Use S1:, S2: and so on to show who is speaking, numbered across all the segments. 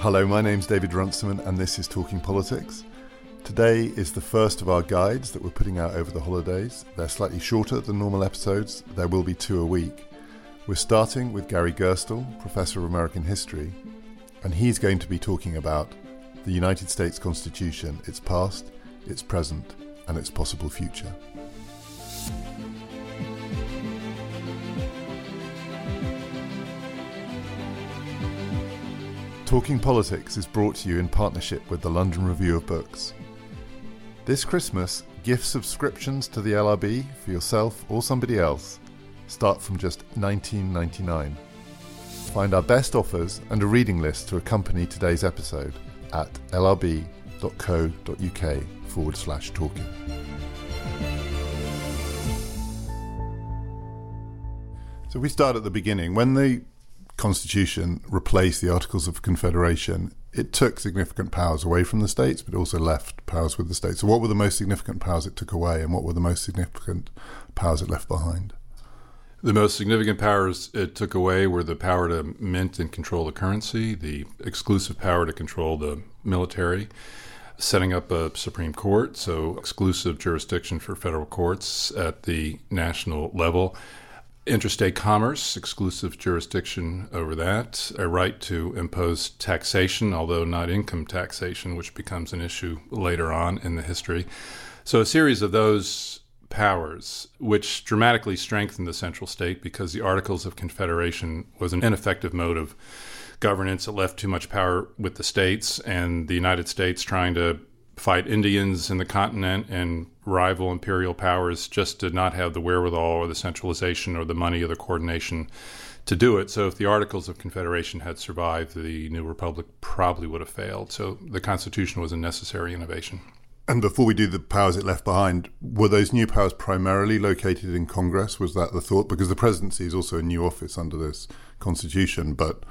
S1: Hello, my name's David Runciman, and this is Talking Politics. Today is the first of our guides that we're putting out over the holidays. They're slightly shorter than normal episodes, there will be two a week. We're starting with Gary Gerstle, Professor of American History, and he's going to be talking about the United States Constitution, its past, its present, and its possible future. Talking Politics is brought to you in partnership with the London Review of Books. This Christmas, gift subscriptions to the LRB for yourself or somebody else start from just $19.99. Find our best offers and a reading list to accompany today's episode at lrb.co.uk forward slash talking. So we start at the beginning. When the Constitution replaced the Articles of Confederation, it took significant powers away from the states, but also left powers with the states. So, what were the most significant powers it took away, and what were the most significant powers it left behind?
S2: The most significant powers it took away were the power to mint and control the currency, the exclusive power to control the military, setting up a Supreme Court, so exclusive jurisdiction for federal courts at the national level interstate commerce, exclusive jurisdiction over that, a right to impose taxation, although not income taxation, which becomes an issue later on in the history. So, a series of those powers, which dramatically strengthened the central state because the Articles of Confederation was an ineffective mode of governance. It left too much power with the states, and the United States trying to fight Indians in the continent and rival imperial powers just did not have the wherewithal or the centralization or the money or the coordination to do it. So if the Articles of Confederation had survived, the new republic probably would have failed. So the Constitution was a necessary innovation.
S1: And before we do the powers it left behind, were those new powers primarily located in Congress? Was that the thought? Because the presidency is also a new office under this Constitution, but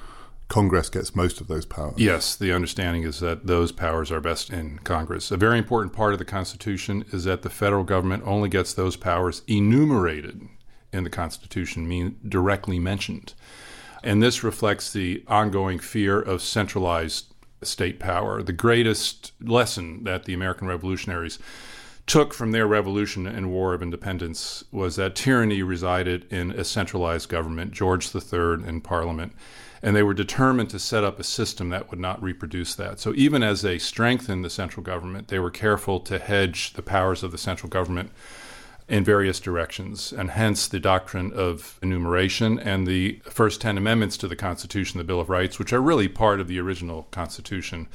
S1: Congress gets most of those powers.
S2: Yes, the understanding is that those powers are best in Congress. A very important part of the Constitution is that the federal government only gets those powers enumerated in the Constitution, mean directly mentioned. And this reflects the ongoing fear of centralized state power. The greatest lesson that the American revolutionaries took from their revolution and war of independence was that tyranny resided in a centralized government, George III and Parliament and they were determined to set up a system that would not reproduce that. So even as they strengthened the central government, they were careful to hedge the powers of the central government in various directions, and hence the doctrine of enumeration and the first 10 amendments to the Constitution, the Bill of Rights, which are really part of the original Constitution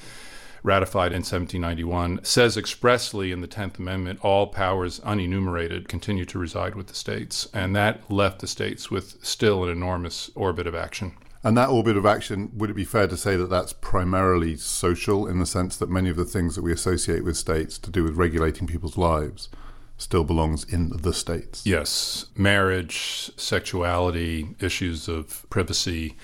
S2: ratified in 1791, says expressly in the 10th Amendment all powers unenumerated continue to reside with the states. And that left the states with still an enormous orbit of action.
S1: And that orbit of action, would it be fair to say that that's primarily social in the sense that many of the things that we associate with states to do with regulating people's lives still belongs in the states?
S2: Yes. Marriage, sexuality, issues of privacy,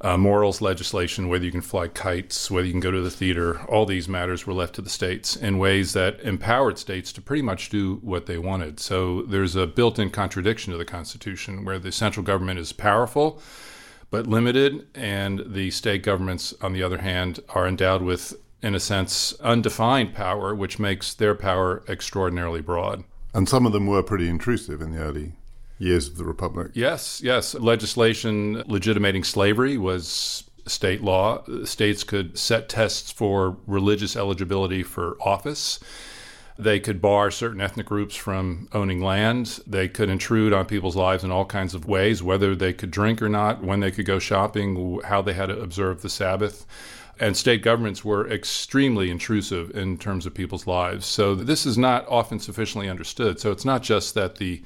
S2: uh, morals legislation, whether you can fly kites, whether you can go to the theater, all these matters were left to the states in ways that empowered states to pretty much do what they wanted. So there's a built in contradiction to the Constitution where the central government is powerful but limited, and the state governments, on the other hand, are endowed with, in a sense, undefined power, which makes their power extraordinarily broad.
S1: And some of them were pretty intrusive in the early years of the Republic.
S2: Yes, yes. Legislation legitimating slavery was state law. States could set tests for religious eligibility for office. They could bar certain ethnic groups from owning land. They could intrude on people's lives in all kinds of ways, whether they could drink or not, when they could go shopping, how they had to observe the Sabbath. And state governments were extremely intrusive in terms of people's lives. So this is not often sufficiently understood. So it's not just that the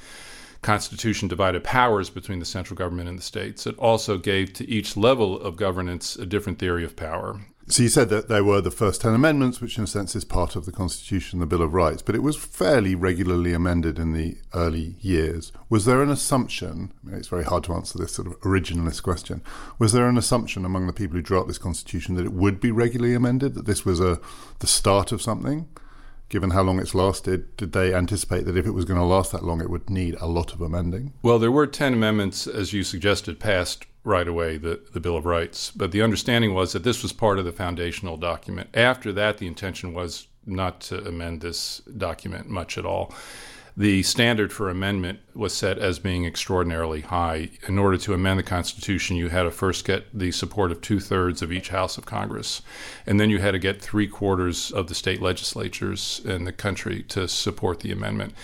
S2: Constitution divided powers between the central government and the states. It also gave to each level of governance a different theory of power.
S1: So you said that there were the first 10 amendments, which in a sense is part of the Constitution, the Bill of Rights, but it was fairly regularly amended in the early years. Was there an assumption, it's very hard to answer this sort of originalist question, was there an assumption among the people who drew up this Constitution that it would be regularly amended, that this was a the start of something? Given how long it's lasted, did they anticipate that if it was going to last that long, it would need a lot of amending?
S2: Well, there were 10 amendments, as you suggested, passed right away the, the Bill of Rights. But the understanding was that this was part of the foundational document. After that, the intention was not to amend this document much at all. The standard for amendment was set as being extraordinarily high. In order to amend the Constitution, you had to first get the support of two thirds of each House of Congress, and then you had to get three quarters of the state legislatures in the country to support the amendment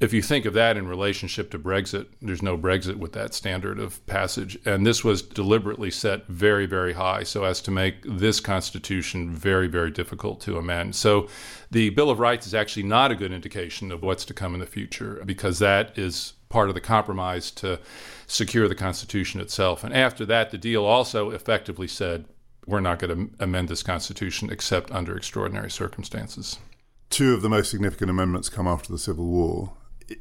S2: if you think of that in relationship to Brexit, there's no Brexit with that standard of passage. And this was deliberately set very, very high so as to make this Constitution very, very difficult to amend. So the Bill of Rights is actually not a good indication of what's to come in the future because that is part of the compromise to secure the Constitution itself. And after that, the deal also effectively said we're not going to amend this Constitution except under extraordinary circumstances.
S1: Two of the most significant amendments come after the Civil War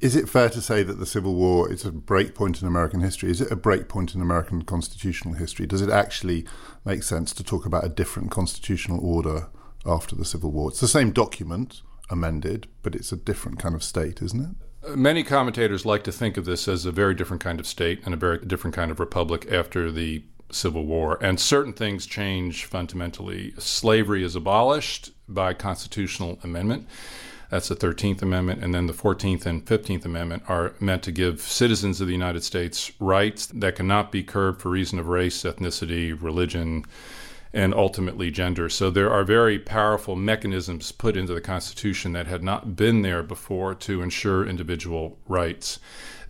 S1: is it fair to say that the Civil War is a break point in American history? Is it a break point in American constitutional history? Does it actually make sense to talk about a different constitutional order after the Civil War? It's the same document amended, but it's a different kind of state, isn't it?
S2: Uh, many commentators like to think of this as a very different kind of state and a very different kind of republic after the Civil War. And certain things change fundamentally. Slavery is abolished by constitutional amendment. That's the 13th Amendment. And then the 14th and 15th Amendment are meant to give citizens of the United States rights that cannot be curbed for reason of race, ethnicity, religion, and ultimately gender. So there are very powerful mechanisms put into the Constitution that had not been there before to ensure individual rights.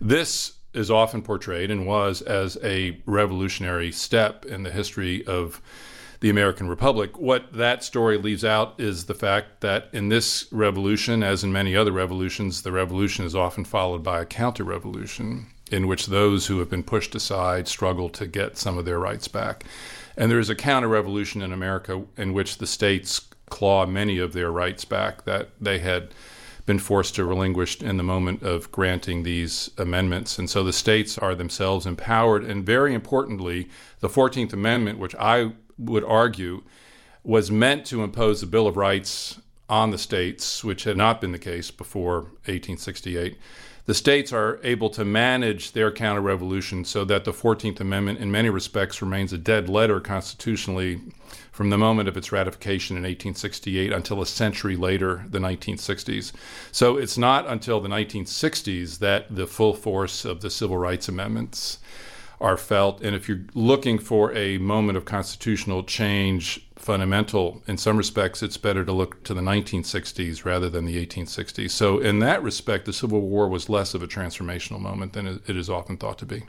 S2: This is often portrayed and was as a revolutionary step in the history of the American Republic. What that story leaves out is the fact that in this revolution, as in many other revolutions, the revolution is often followed by a counter revolution in which those who have been pushed aside struggle to get some of their rights back. And there is a counter revolution in America in which the states claw many of their rights back that they had been forced to relinquish in the moment of granting these amendments. And so the states are themselves empowered. And very importantly, the 14th Amendment, which I would argue was meant to impose a Bill of Rights on the states, which had not been the case before 1868. The states are able to manage their counter revolution so that the 14th Amendment, in many respects, remains a dead letter constitutionally from the moment of its ratification in 1868 until a century later, the 1960s. So it's not until the 1960s that the full force of the civil rights amendments are felt. And if you're looking for a moment of constitutional change, fundamental in some respects, it's better to look to the 1960s rather than the 1860s. So, in that respect, the Civil War was less of a transformational moment than it is often thought to be.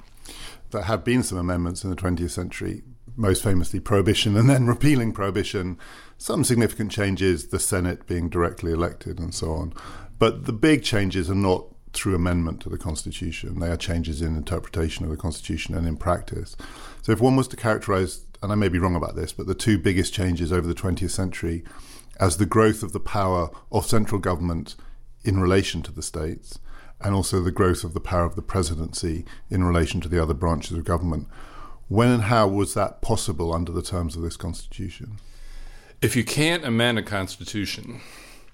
S1: There have been some amendments in the 20th century, most famously prohibition and then repealing prohibition, some significant changes, the Senate being directly elected and so on. But the big changes are not through amendment to the Constitution. They are changes in interpretation of the Constitution and in practice. So, if one was to characterize, and I may be wrong about this, but the two biggest changes over the 20th century as the growth of the power of central government in relation to the states, and also the growth of the power of the presidency in relation to the other branches of government. When and how was that possible under the terms of this Constitution?
S2: If you can't amend a Constitution,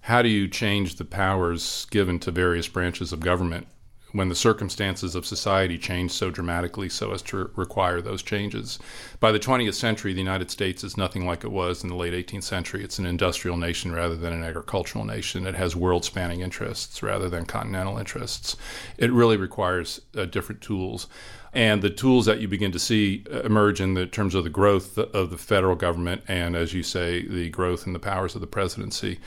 S2: how do you change the powers given to various branches of government when the circumstances of society change so dramatically so as to require those changes. By the 20th century, the United States is nothing like it was in the late 18th century. It's an industrial nation rather than an agricultural nation. It has world spanning interests rather than continental interests. It really requires uh, different tools. And the tools that you begin to see uh, emerge in the terms of the growth of the federal government and, as you say, the growth in the powers of the presidency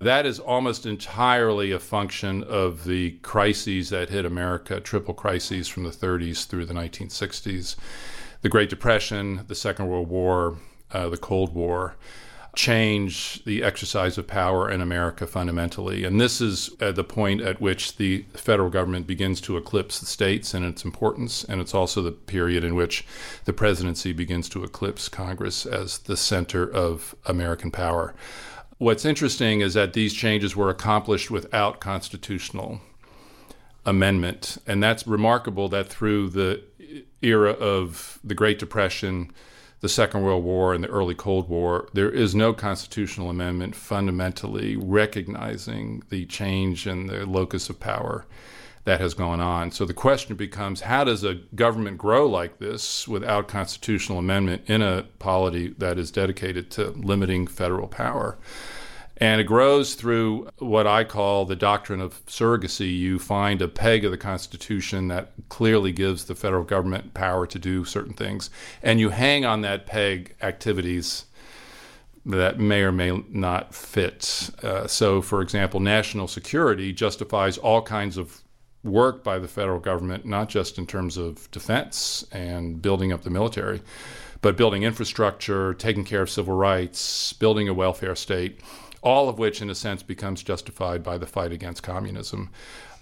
S2: that is almost entirely a function of the crises that hit America, triple crises from the 30s through the 1960s. The Great Depression, the Second World War, uh, the Cold War change the exercise of power in America fundamentally. And this is at the point at which the federal government begins to eclipse the states in its importance. And it's also the period in which the presidency begins to eclipse Congress as the center of American power. What's interesting is that these changes were accomplished without constitutional amendment. And that's remarkable that through the era of the Great Depression, the Second World War, and the early Cold War, there is no constitutional amendment fundamentally recognizing the change in the locus of power that has gone on. So the question becomes how does a government grow like this without constitutional amendment in a polity that is dedicated to limiting federal power? And it grows through what I call the doctrine of surrogacy. You find a peg of the Constitution that clearly gives the federal government power to do certain things, and you hang on that peg activities that may or may not fit. Uh, so, for example, national security justifies all kinds of work by the federal government, not just in terms of defense and building up the military, but building infrastructure, taking care of civil rights, building a welfare state, all of which, in a sense, becomes justified by the fight against communism.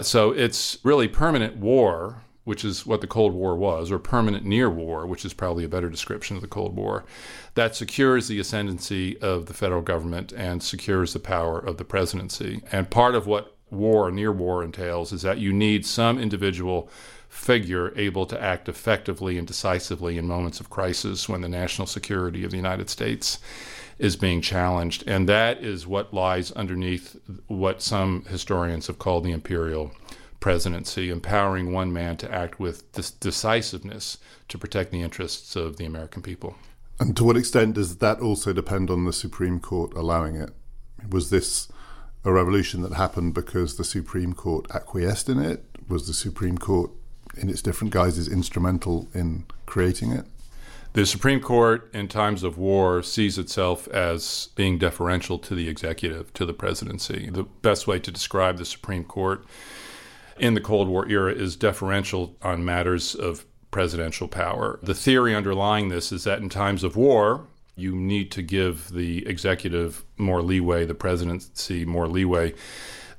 S2: So it's really permanent war, which is what the Cold War was, or permanent near war, which is probably a better description of the Cold War, that secures the ascendancy of the federal government and secures the power of the presidency. And part of what war, near war, entails is that you need some individual figure able to act effectively and decisively in moments of crisis when the national security of the United States is being challenged. And that is what lies underneath what some historians have called the imperial presidency, empowering one man to act with decisiveness to protect the interests of the American people.
S1: And to what extent does that also depend on the Supreme Court allowing it? Was this a revolution that happened because the Supreme Court acquiesced in it? Was the Supreme Court, in its different guises, instrumental in creating it?
S2: The Supreme Court, in times of war, sees itself as being deferential to the executive, to the presidency. The best way to describe the Supreme Court in the Cold War era is deferential on matters of presidential power. The theory underlying this is that in times of war, you need to give the executive more leeway, the presidency more leeway.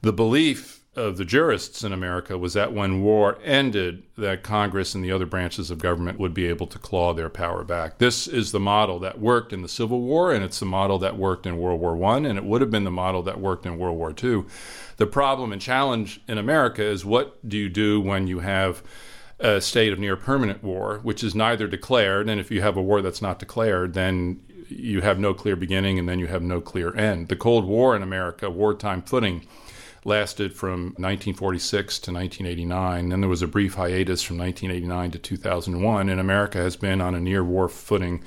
S2: The belief of the jurists in America was that when war ended, that Congress and the other branches of government would be able to claw their power back. This is the model that worked in the Civil War, and it's the model that worked in World War I, and it would have been the model that worked in World War II. The problem and challenge in America is what do you do when you have a state of near permanent war, which is neither declared, and if you have a war that's not declared, then you have no clear beginning and then you have no clear end. The Cold War in America, wartime footing, lasted from 1946 to 1989. Then there was a brief hiatus from 1989 to 2001, and America has been on a near war footing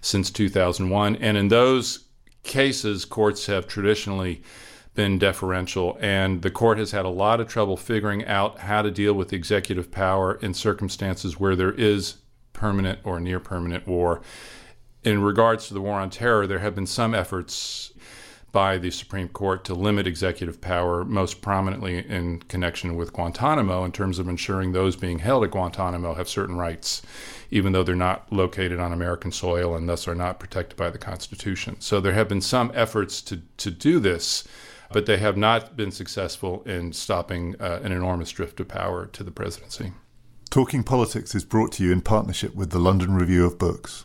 S2: since 2001. And in those cases, courts have traditionally been deferential, and the court has had a lot of trouble figuring out how to deal with executive power in circumstances where there is permanent or near permanent war. In regards to the war on terror, there have been some efforts by the Supreme Court to limit executive power, most prominently in connection with Guantanamo, in terms of ensuring those being held at Guantanamo have certain rights, even though they're not located on American soil and thus are not protected by the Constitution. So there have been some efforts to, to do this but they have not been successful in stopping uh, an enormous drift of power to the presidency.
S1: Talking Politics is brought to you in partnership with the London Review of Books.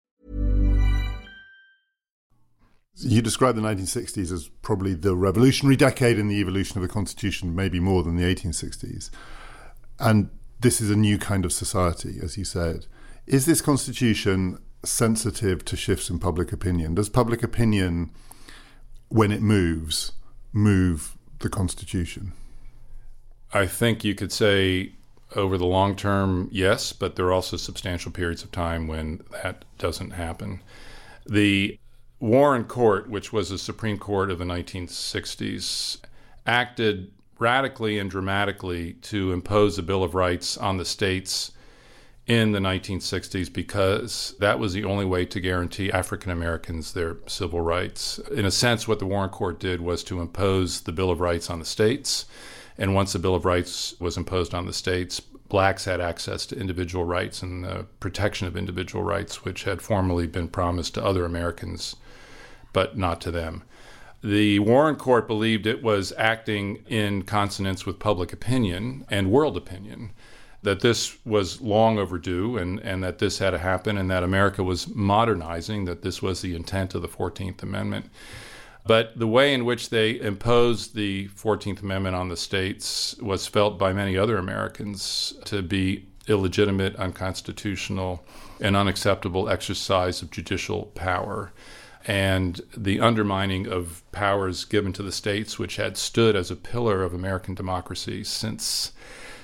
S1: You describe the 1960s as probably the revolutionary decade in the evolution of the Constitution, maybe more than the 1860s. And this is a new kind of society, as you said. Is this Constitution sensitive to shifts in public opinion? Does public opinion, when it moves, move the Constitution?
S2: I think you could say over the long term, yes, but there are also substantial periods of time when that doesn't happen. The Warren Court, which was the Supreme Court of the 1960s, acted radically and dramatically to impose a Bill of Rights on the states in the 1960s because that was the only way to guarantee African Americans their civil rights. In a sense, what the Warren Court did was to impose the Bill of Rights on the states. And once the Bill of Rights was imposed on the states, blacks had access to individual rights and the protection of individual rights, which had formerly been promised to other Americans, but not to them. The Warren Court believed it was acting in consonance with public opinion and world opinion, that this was long overdue and, and that this had to happen and that America was modernizing, that this was the intent of the 14th Amendment. But the way in which they imposed the 14th Amendment on the states was felt by many other Americans to be illegitimate, unconstitutional, and unacceptable exercise of judicial power and the undermining of powers given to the states, which had stood as a pillar of American democracy since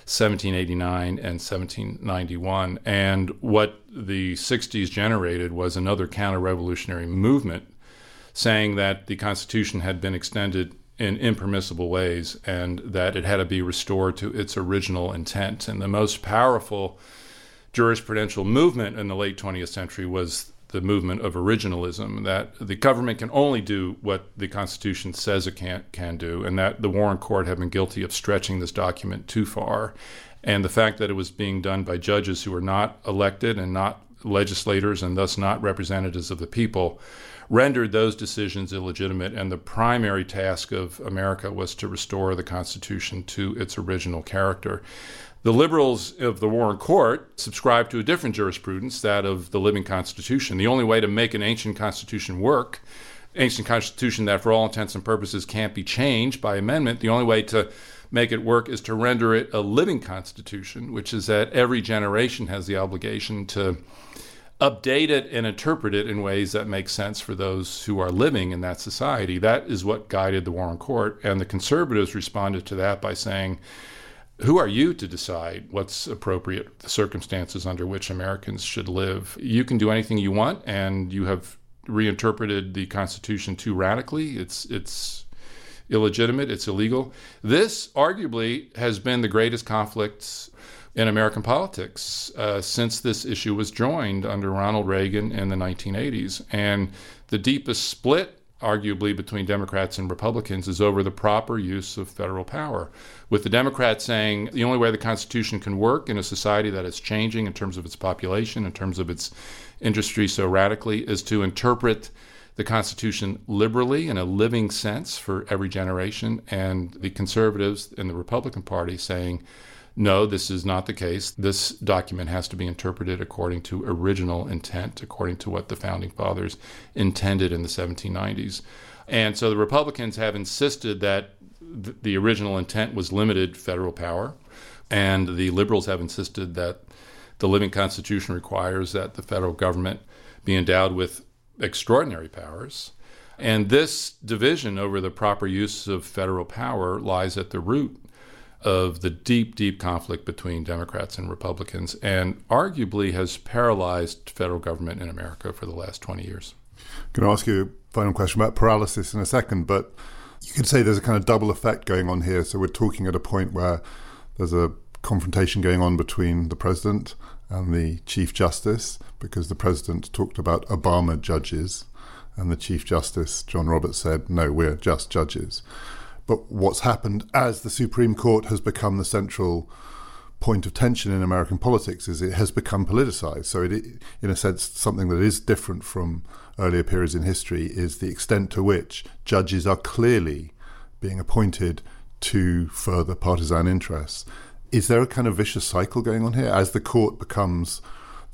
S2: 1789 and 1791. And what the 60s generated was another counter revolutionary movement saying that the Constitution had been extended in impermissible ways and that it had to be restored to its original intent. And the most powerful jurisprudential movement in the late 20th century was the movement of originalism that the government can only do what the Constitution says it can can do, and that the Warren Court have been guilty of stretching this document too far, and the fact that it was being done by judges who were not elected and not legislators and thus not representatives of the people rendered those decisions illegitimate and the primary task of America was to restore the constitution to its original character the liberals of the Warren Court subscribe to a different jurisprudence, that of the living Constitution. The only way to make an ancient Constitution work, ancient Constitution that for all intents and purposes can't be changed by amendment, the only way to make it work is to render it a living Constitution, which is that every generation has the obligation to update it and interpret it in ways that make sense for those who are living in that society. That is what guided the Warren Court. And the conservatives responded to that by saying, who are you to decide what's appropriate, the circumstances under which Americans should live? You can do anything you want, and you have reinterpreted the Constitution too radically. It's it's illegitimate. It's illegal. This arguably has been the greatest conflict in American politics uh, since this issue was joined under Ronald Reagan in the 1980s, and the deepest split arguably between Democrats and Republicans is over the proper use of federal power. With the Democrats saying the only way the Constitution can work in a society that is changing in terms of its population, in terms of its industry so radically, is to interpret the Constitution liberally in a living sense for every generation, and the conservatives in the Republican Party saying no, this is not the case. This document has to be interpreted according to original intent, according to what the founding fathers intended in the 1790s. And so the Republicans have insisted that th- the original intent was limited federal power, and the liberals have insisted that the living Constitution requires that the federal government be endowed with extraordinary powers. And this division over the proper use of federal power lies at the root of the deep, deep conflict between Democrats and Republicans, and arguably has paralyzed federal government in America for the last 20 years.
S1: I'm going to ask you a final question about paralysis in a second, but you could say there's a kind of double effect going on here. So we're talking at a point where there's a confrontation going on between the president and the chief justice because the president talked about Obama judges and the chief justice John Roberts said no we're just judges but what's happened as the Supreme Court has become the central point of tension in American politics is it has become politicized. So, it, in a sense, something that is different from earlier periods in history is the extent to which judges are clearly being appointed to further partisan interests. Is there a kind of vicious cycle going on here? As the court becomes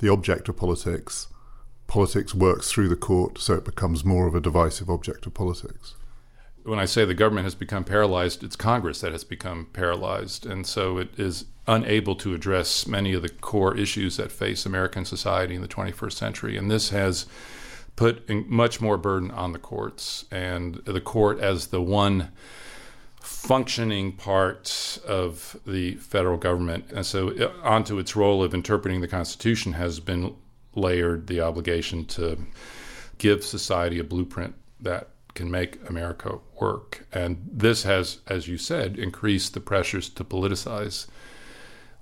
S1: the object of politics, politics works through the court, so it becomes more of a divisive object of politics
S2: when I say the government has become paralyzed, it's Congress that has become paralyzed. And so it is unable to address many of the core issues that face American society in the 21st century. And this has put much more burden on the courts and the court as the one functioning part of the federal government. And so, uh, onto its role of interpreting the Constitution has been layered the obligation to give society a blueprint that can make America work. And this has, as you said, increased the pressures to politicize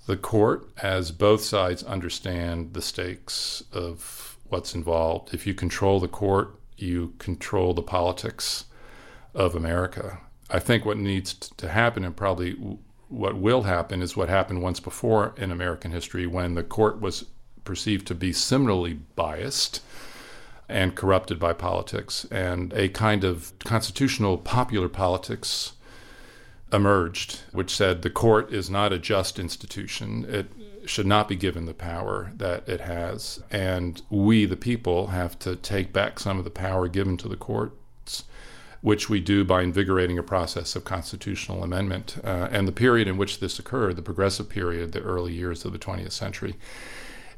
S2: the court as both sides understand the stakes of what's involved. If you control the court, you control the politics of America. I think what needs to happen, and probably what will happen is what happened once before in American history when the court was perceived to be similarly biased and corrupted by politics, and a kind of constitutional popular politics emerged, which said the court is not a just institution. It should not be given the power that it has. And we, the people, have to take back some of the power given to the courts, which we do by invigorating a process of constitutional amendment. Uh, and the period in which this occurred, the progressive period, the early years of the 20th century,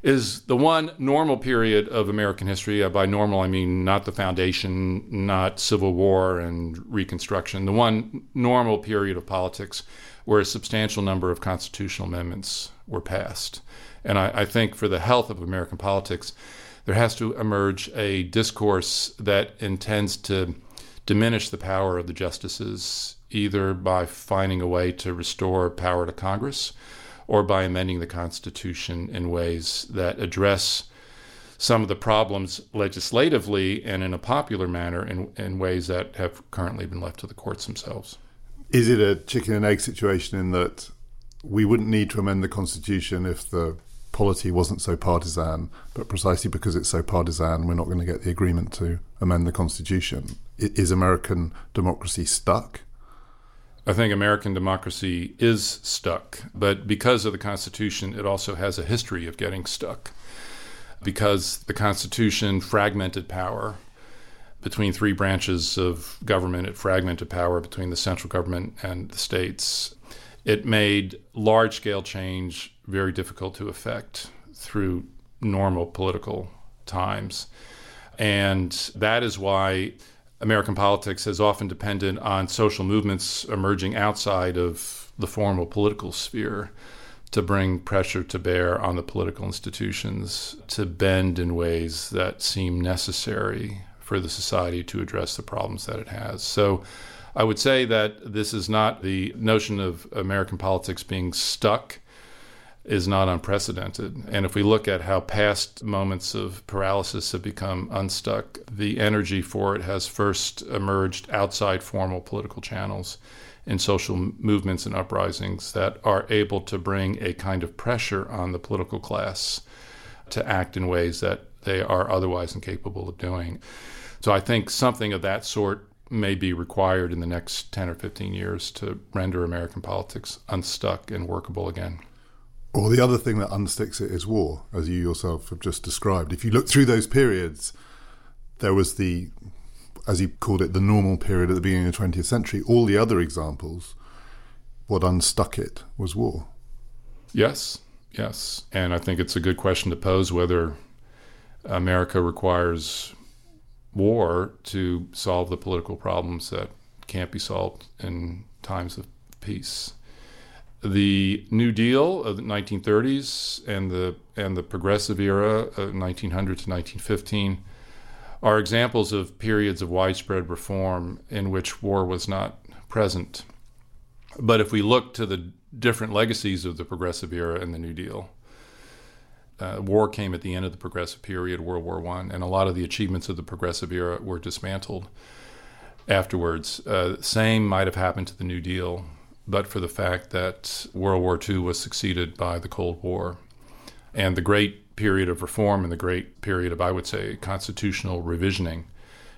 S2: is the one normal period of American history. Uh, by normal, I mean not the foundation, not Civil War and Reconstruction, the one normal period of politics where a substantial number of constitutional amendments were passed. And I, I think for the health of American politics, there has to emerge a discourse that intends to diminish the power of the justices, either by finding a way to restore power to Congress or by amending the Constitution in ways that address some of the problems legislatively and in a popular manner in, in ways that have currently been left to the courts themselves.
S1: Is it a chicken and egg situation in that we wouldn't need to amend the Constitution if the polity wasn't so partisan, but precisely because it's so partisan, we're not going to get the agreement to amend the Constitution? Is American democracy stuck?
S2: I think American democracy is stuck, but because of the Constitution, it also has a history of getting stuck. Because the Constitution fragmented power between three branches of government, it fragmented power between the central government and the states. It made large scale change very difficult to effect through normal political times. And that is why American politics has often depended on social movements emerging outside of the formal political sphere to bring pressure to bear on the political institutions to bend in ways that seem necessary for the society to address the problems that it has. So I would say that this is not the notion of American politics being stuck is not unprecedented. And if we look at how past moments of paralysis have become unstuck, the energy for it has first emerged outside formal political channels in social movements and uprisings that are able to bring a kind of pressure on the political class to act in ways that they are otherwise incapable of doing. So I think something of that sort may be required in the next 10 or 15 years to render American politics unstuck and workable again.
S1: Or the other thing that unsticks it is war, as you yourself have just described. If you look through those periods, there was the, as you called it, the normal period at the beginning of the 20th century. All the other examples, what unstuck it was war.
S2: Yes, yes. And I think it's a good question to pose whether America requires war to solve the political problems that can't be solved in times of peace the New Deal of the 1930s and the and the progressive era of 1900 to 1915 are examples of periods of widespread reform in which war was not present. But if we look to the different legacies of the progressive era and the New Deal, uh, war came at the end of the progressive period, World War One, and a lot of the achievements of the progressive era were dismantled afterwards. Uh, same might have happened to the New Deal but for the fact that World War II was succeeded by the Cold War. And the great period of reform and the great period of, I would say, constitutional revisioning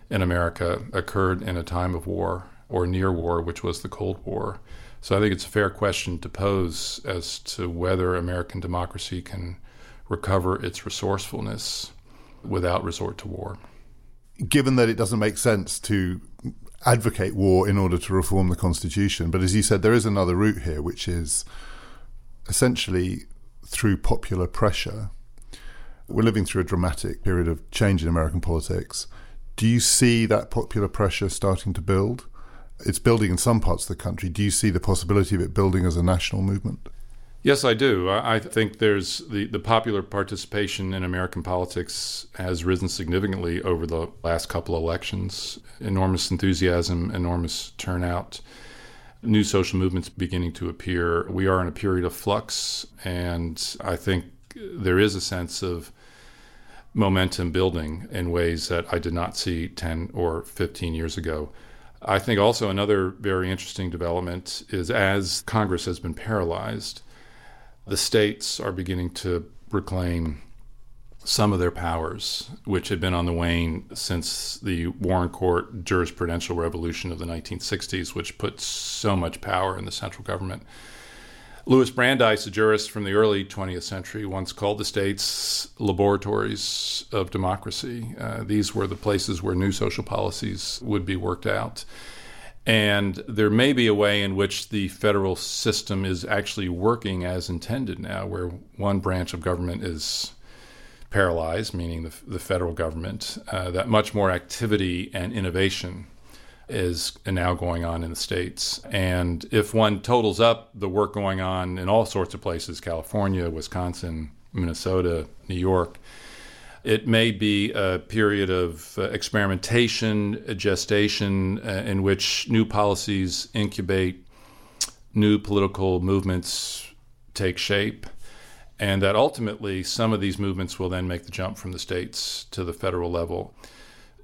S2: in America occurred in a time of war or near war, which was the Cold War. So I think it's a fair question to pose as to whether American democracy can recover its resourcefulness without resort to war.
S1: Given that it doesn't make sense to advocate war in order to reform the constitution. But as you said, there is another route here, which is essentially through popular pressure. We're living through a dramatic period of change in American politics. Do you see that popular pressure starting to build? It's building in some parts of the country. Do you see the possibility of it building as a national movement?
S2: Yes, I do. I think there's the, the popular participation in American politics has risen significantly over the last couple of elections. Enormous enthusiasm, enormous turnout, new social movements beginning to appear. We are in a period of flux, and I think there is a sense of momentum building in ways that I did not see 10 or 15 years ago. I think also another very interesting development is as Congress has been paralyzed, the states are beginning to reclaim some of their powers, which had been on the wane since the Warren Court jurisprudential revolution of the 1960s, which put so much power in the central government. Louis Brandeis, a jurist from the early 20th century, once called the states laboratories of democracy. Uh, these were the places where new social policies would be worked out. And there may be a way in which the federal system is actually working as intended now, where one branch of government is paralyzed, meaning the, the federal government, uh, that much more activity and innovation is now going on in the states. And if one totals up the work going on in all sorts of places California, Wisconsin, Minnesota, New York it may be a period of uh, experimentation, gestation, uh, in which new policies incubate, new political movements take shape, and that ultimately some of these movements will then make the jump from the states to the federal level.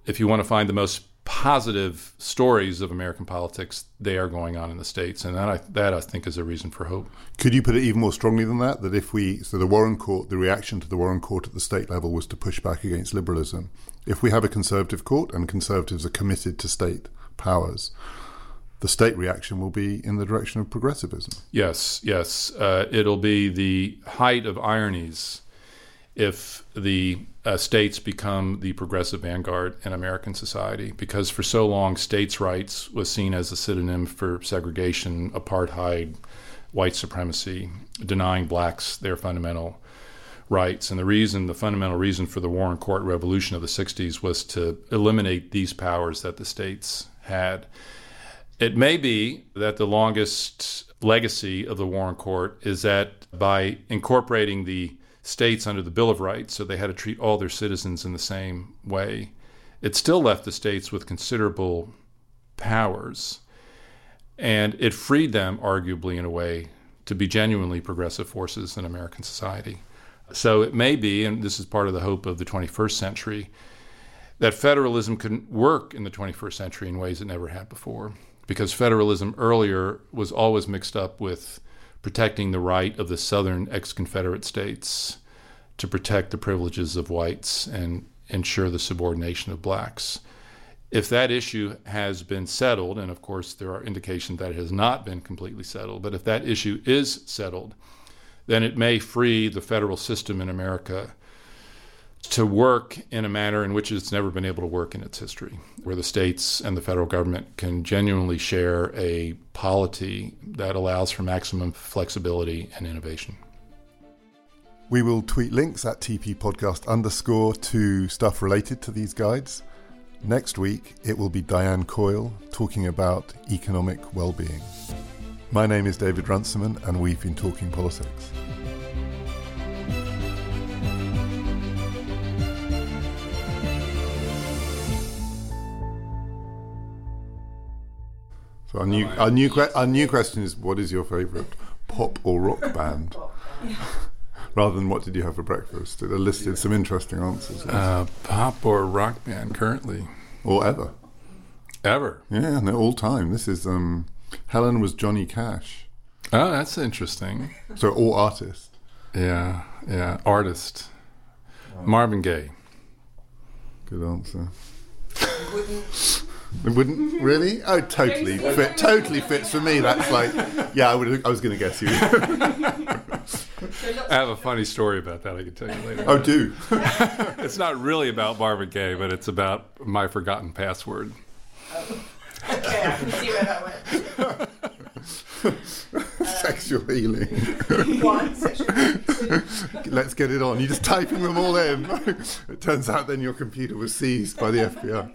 S2: If you want to find the most positive stories of American politics, they are going on in the states, and that I, that I think is a reason for hope.
S1: Could you put it even more strongly than that? That if we so the Warren Court, the reaction to the Warren Court at the state level was to push back against liberalism. If we have a conservative court and conservatives are committed to state powers, the state reaction will be in the direction of progressivism.
S2: Yes, yes, uh, it'll be the height of ironies if the uh, states become the progressive vanguard in American society because for so long states' rights was seen as a synonym for segregation, apartheid, white supremacy, denying blacks their fundamental rights. And the reason, the fundamental reason for the Warren Court revolution of the 60s was to eliminate these powers that the states had. It may be that the longest legacy of the Warren Court is that by incorporating the states under the Bill of Rights, so they had to treat all their citizens in the same way. It still left the states with considerable powers, and it freed them, arguably, in a way, to be genuinely progressive forces in American society. So it may be, and this is part of the hope of the 21st century, that federalism can work in the 21st century in ways it never had before. Because federalism earlier was always mixed up with protecting the right of the southern ex Confederate states to protect the privileges of whites and ensure the subordination of blacks. If that issue has been settled, and of course there are indications that it has not been completely settled, but if that issue is settled, then it may free the federal system in America to work in a manner in which it's never been able to work in its history, where the states and the federal government can genuinely share a polity that allows for maximum flexibility and innovation.
S1: We will tweet links at TP Podcast underscore to stuff related to these guides. Next week, it will be Diane Coyle talking about economic well-being. My name is David Runciman, and we've been talking politics. So our new our new que- our new question is: What is your favourite pop or rock band? Rather than what did you have for breakfast? It listed some interesting answers.
S2: Uh, pop or rock band currently
S1: or ever.
S2: Ever.
S1: Yeah, no, all time. This is um, Helen was Johnny Cash.
S2: Oh, that's interesting.
S1: So all artists.
S2: Yeah, yeah, artist. Marvin Gaye.
S1: Good answer. It wouldn't mm-hmm. really. Oh, totally fit. Totally fits for me. That's like, yeah. I would. I was going to guess you.
S2: I have a funny story about that. I can tell you later.
S1: Oh, do.
S2: it's not really about Marvin Gaye, but it's about my forgotten password.
S3: Oh. Okay, I can see where that went.
S1: sexual healing.
S3: One, sexual healing.
S1: Let's get it on. You're just typing them all in. it turns out then your computer was seized by the FBI.